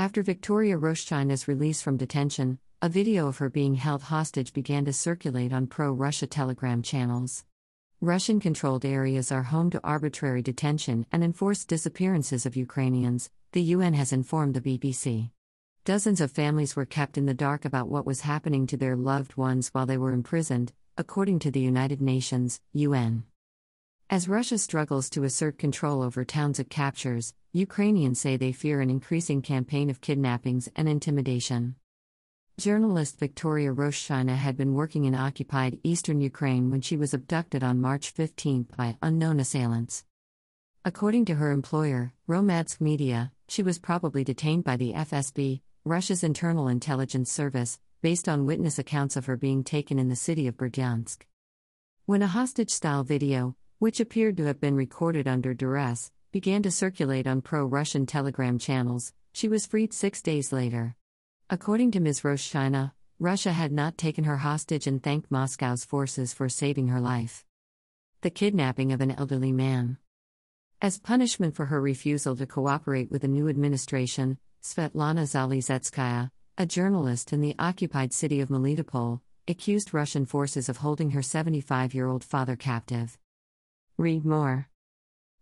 After Victoria Roshchina's release from detention, a video of her being held hostage began to circulate on pro Russia Telegram channels. Russian controlled areas are home to arbitrary detention and enforced disappearances of Ukrainians, the UN has informed the BBC. Dozens of families were kept in the dark about what was happening to their loved ones while they were imprisoned, according to the United Nations, UN. As Russia struggles to assert control over towns it captures, Ukrainians say they fear an increasing campaign of kidnappings and intimidation. Journalist Victoria Roshchina had been working in occupied eastern Ukraine when she was abducted on March 15 by unknown assailants. According to her employer, Hromadske Media, she was probably detained by the FSB, Russia's internal intelligence service, based on witness accounts of her being taken in the city of Berdyansk. When a hostage style video, which appeared to have been recorded under duress, began to circulate on pro Russian telegram channels, she was freed six days later. According to Ms. Roshchina, Russia had not taken her hostage and thanked Moscow's forces for saving her life. The kidnapping of an elderly man. As punishment for her refusal to cooperate with the new administration, Svetlana Zalizetskaya, a journalist in the occupied city of Melitopol, accused Russian forces of holding her 75 year old father captive. Read more.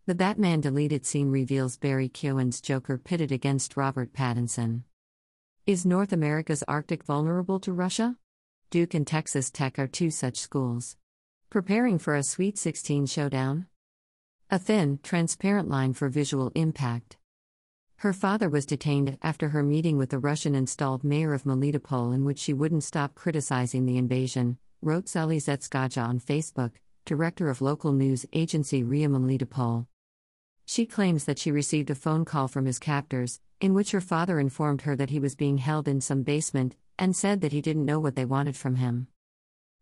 The Batman deleted scene reveals Barry Keoghan's Joker pitted against Robert Pattinson. Is North America's Arctic vulnerable to Russia? Duke and Texas Tech are two such schools. Preparing for a Sweet 16 showdown? A thin, transparent line for visual impact. Her father was detained after her meeting with the Russian installed mayor of Melitopol, in which she wouldn't stop criticizing the invasion, wrote Zalizetskaya on Facebook, director of local news agency RIA Melitopol. She claims that she received a phone call from his captors, in which her father informed her that he was being held in some basement, and said that he didn't know what they wanted from him.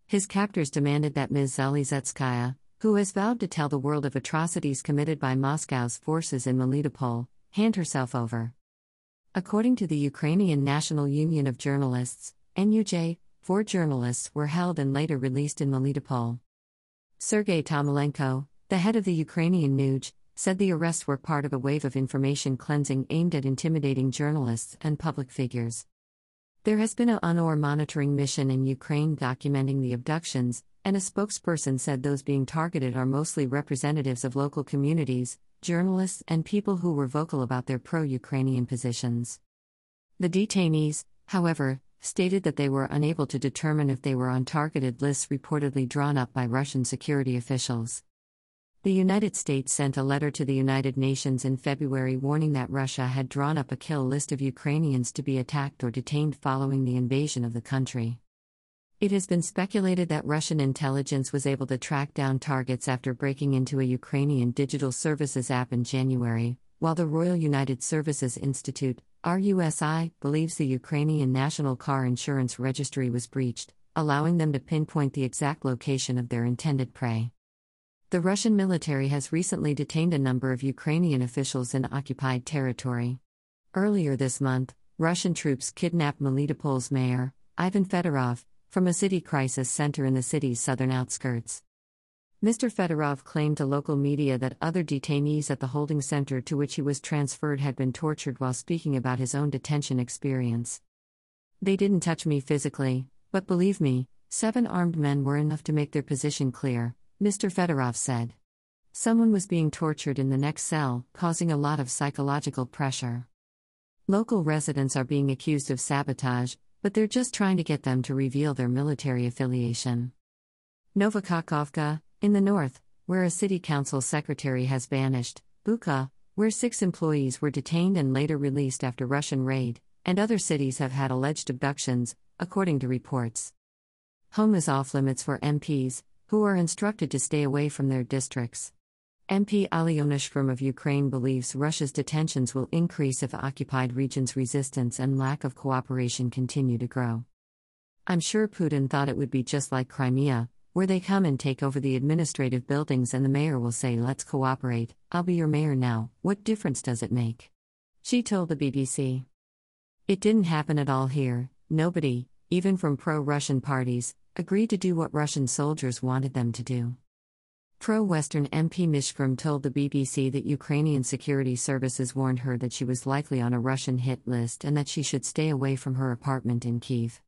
His captors demanded that Ms. Zalizetskaya, who has vowed to tell the world of atrocities committed by Moscow's forces in Melitopol, hand herself over. According to the Ukrainian National Union of Journalists, NUJ, four journalists were held and later released in Melitopol. Sergei Tomilenko, the head of the Ukrainian NUJ, said the arrests were part of a wave of information cleansing aimed at intimidating journalists and public figures. There has been a UNOR monitoring mission in Ukraine documenting the abductions, and a spokesperson said those being targeted are mostly representatives of local communities, journalists, and people who were vocal about their pro Ukrainian positions. The detainees, however, stated that they were unable to determine if they were on targeted lists reportedly drawn up by Russian security officials. The United States sent a letter to the United Nations in February warning that Russia had drawn up a kill list of Ukrainians to be attacked or detained following the invasion of the country. It has been speculated that Russian intelligence was able to track down targets after breaking into a Ukrainian digital services app in January, while the Royal United Services Institute, RUSI, believes the Ukrainian National Car Insurance Registry was breached, allowing them to pinpoint the exact location of their intended prey. The Russian military has recently detained a number of Ukrainian officials in occupied territory. Earlier this month, Russian troops kidnapped Melitopol's mayor, Ivan Fedorov, from a city crisis center in the city's southern outskirts. Mr. Fedorov claimed to local media that other detainees at the holding center to which he was transferred had been tortured while speaking about his own detention experience. They didn't touch me physically, but believe me, seven armed men were enough to make their position clear, Mr. Fedorov said. Someone was being tortured in the next cell, causing a lot of psychological pressure. Local residents are being accused of sabotage, but they're just trying to get them to reveal their military affiliation. Novokakhovka, in the north, where a city council secretary has vanished, Buka, where six employees were detained and later released after Russian raid, and other cities have had alleged abductions, according to reports. Home is off limits for MPs, who are instructed to stay away from their districts. MP Alyona of Ukraine believes Russia's detentions will increase if occupied regions' resistance and lack of cooperation continue to grow. I'm sure Putin thought it would be just like Crimea, where they come and take over the administrative buildings and the mayor will say, Let's cooperate, I'll be your mayor now, what difference does it make? She told the BBC. It didn't happen at all here, nobody, even from pro Russian parties, agreed to do what Russian soldiers wanted them to do. Pro Western MP Mishkram told the BBC that Ukrainian security services warned her that she was likely on a Russian hit list and that she should stay away from her apartment in Kiev.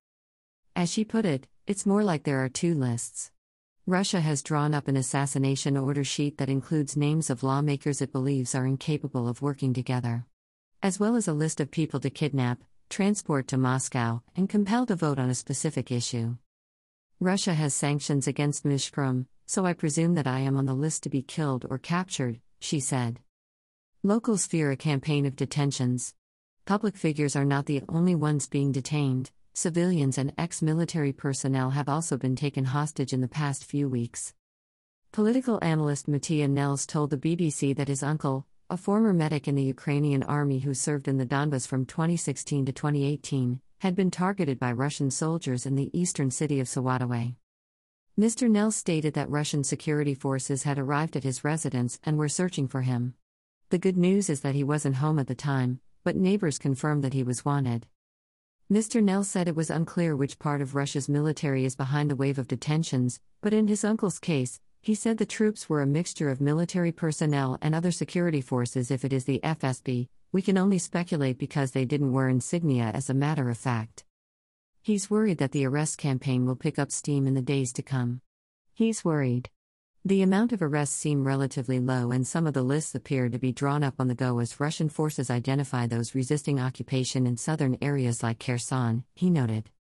As she put it, it's more like there are two lists. Russia has drawn up an assassination order sheet that includes names of lawmakers it believes are incapable of working together, as well as a list of people to kidnap, transport to Moscow, and compel to vote on a specific issue. Russia has sanctions against Mishkram, so I presume that I am on the list to be killed or captured, she said. Locals fear a campaign of detentions. Public figures are not the only ones being detained. Civilians and ex military personnel have also been taken hostage in the past few weeks. Political analyst Mattia Nelles told the BBC that his uncle, a former medic in the Ukrainian army who served in the Donbas from 2016 to 2018, had been targeted by Russian soldiers in the eastern city of Svatove. Mr. Nell stated that Russian security forces had arrived at his residence and were searching for him. The good news is that he wasn't home at the time, but neighbors confirmed that he was wanted. Mr. Nell said it was unclear which part of Russia's military is behind the wave of detentions, but in his uncle's case, he said the troops were a mixture of military personnel and other security forces. If it is the FSB, we can only speculate because they didn't wear insignia as a matter of fact. He's worried that the arrest campaign will pick up steam in the days to come. He's worried. The amount of arrests seem relatively low, and some of the lists appear to be drawn up on the go as Russian forces identify those resisting occupation in southern areas like Kherson, he noted.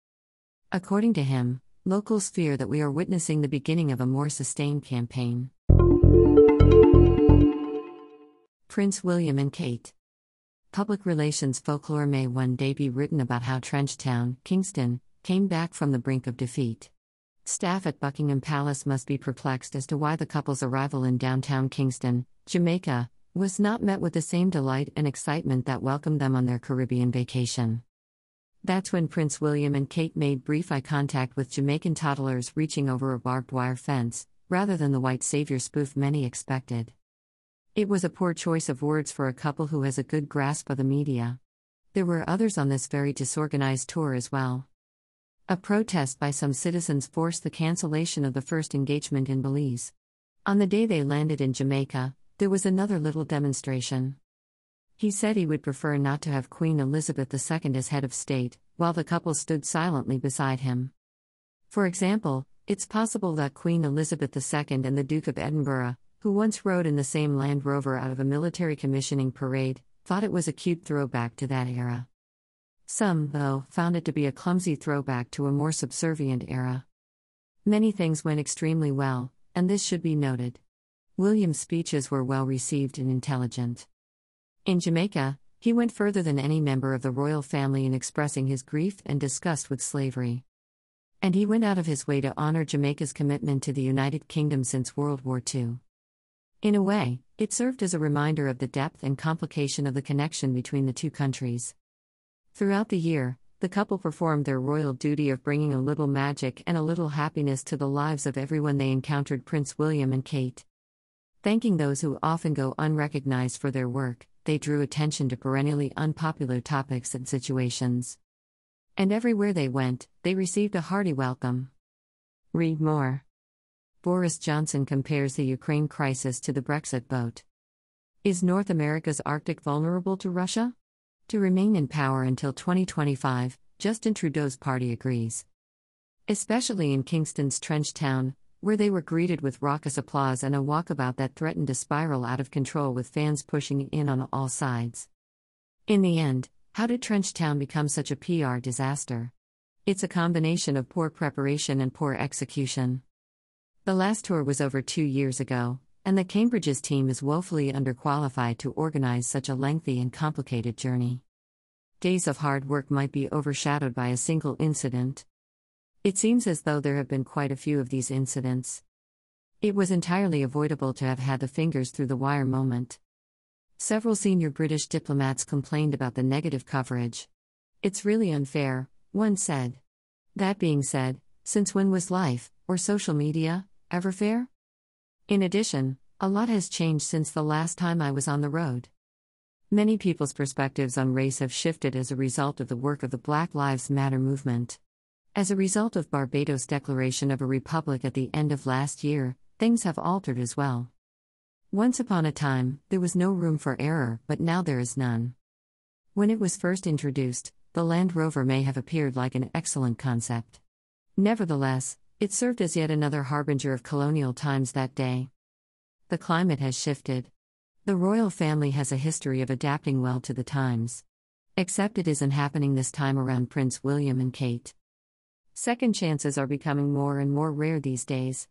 According to him, locals fear that we are witnessing the beginning of a more sustained campaign. Prince William and Kate. Public Relations Folklore may one day be written about how Trenchtown, Kingston, came back from the brink of defeat. Staff at Buckingham Palace must be perplexed as to why the couple's arrival in downtown Kingston, Jamaica, was not met with the same delight and excitement that welcomed them on their Caribbean vacation. That's when Prince William and Kate made brief eye contact with Jamaican toddlers reaching over a barbed wire fence, rather than the white savior spoof many expected. It was a poor choice of words for a couple who has a good grasp of the media. There were others on this very disorganized tour as well. A protest by some citizens forced the cancellation of the first engagement in Belize. On the day they landed in Jamaica, there was another little demonstration. He said he would prefer not to have Queen Elizabeth II as head of state, while the couple stood silently beside him. For example, it's possible that Queen Elizabeth II and the Duke of Edinburgh, who once rode in the same Land Rover out of a military commissioning parade, thought it was a cute throwback to that era. Some, though, found it to be a clumsy throwback to a more subservient era. Many things went extremely well, and this should be noted. William's speeches were well received and intelligent. In Jamaica, he went further than any member of the royal family in expressing his grief and disgust with slavery. And he went out of his way to honor Jamaica's commitment to the United Kingdom since World War II. In a way, it served as a reminder of the depth and complication of the connection between the two countries. Throughout the year, the couple performed their royal duty of bringing a little magic and a little happiness to the lives of everyone they encountered Prince William and Kate. Thanking those who often go unrecognized for their work, they drew attention to perennially unpopular topics and situations. And everywhere they went, they received a hearty welcome. Read more. Boris Johnson compares the Ukraine crisis to the Brexit vote. Is North America's Arctic vulnerable to Russia? To remain in power until 2025, Justin Trudeau's party agrees. Especially in Kingston's Trench Town, where they were greeted with raucous applause and a walkabout that threatened to spiral out of control with fans pushing in on all sides. In the end, how did Trench Town become such a PR disaster? It's a combination of poor preparation and poor execution. The last tour was over two years ago, and the Cambridge's team is woefully underqualified to organize such a lengthy and complicated journey. Days of hard work might be overshadowed by a single incident. It seems as though there have been quite a few of these incidents. It was entirely avoidable to have had the fingers through the wire moment. Several senior British diplomats complained about the negative coverage. It's really unfair, one said. That being said, since when was life, or social media, ever fair? In addition, a lot has changed since the last time I was on the road. Many people's perspectives on race have shifted as a result of the work of the Black Lives Matter movement. As a result of Barbados' declaration of a republic at the end of last year, things have altered as well. Once upon a time, there was no room for error, but now there is none. When it was first introduced, the Land Rover may have appeared like an excellent concept. Nevertheless, it served as yet another harbinger of colonial times that day. The climate has shifted. The royal family has a history of adapting well to the times. Except it isn't happening this time around Prince William and Kate. Second chances are becoming more and more rare these days.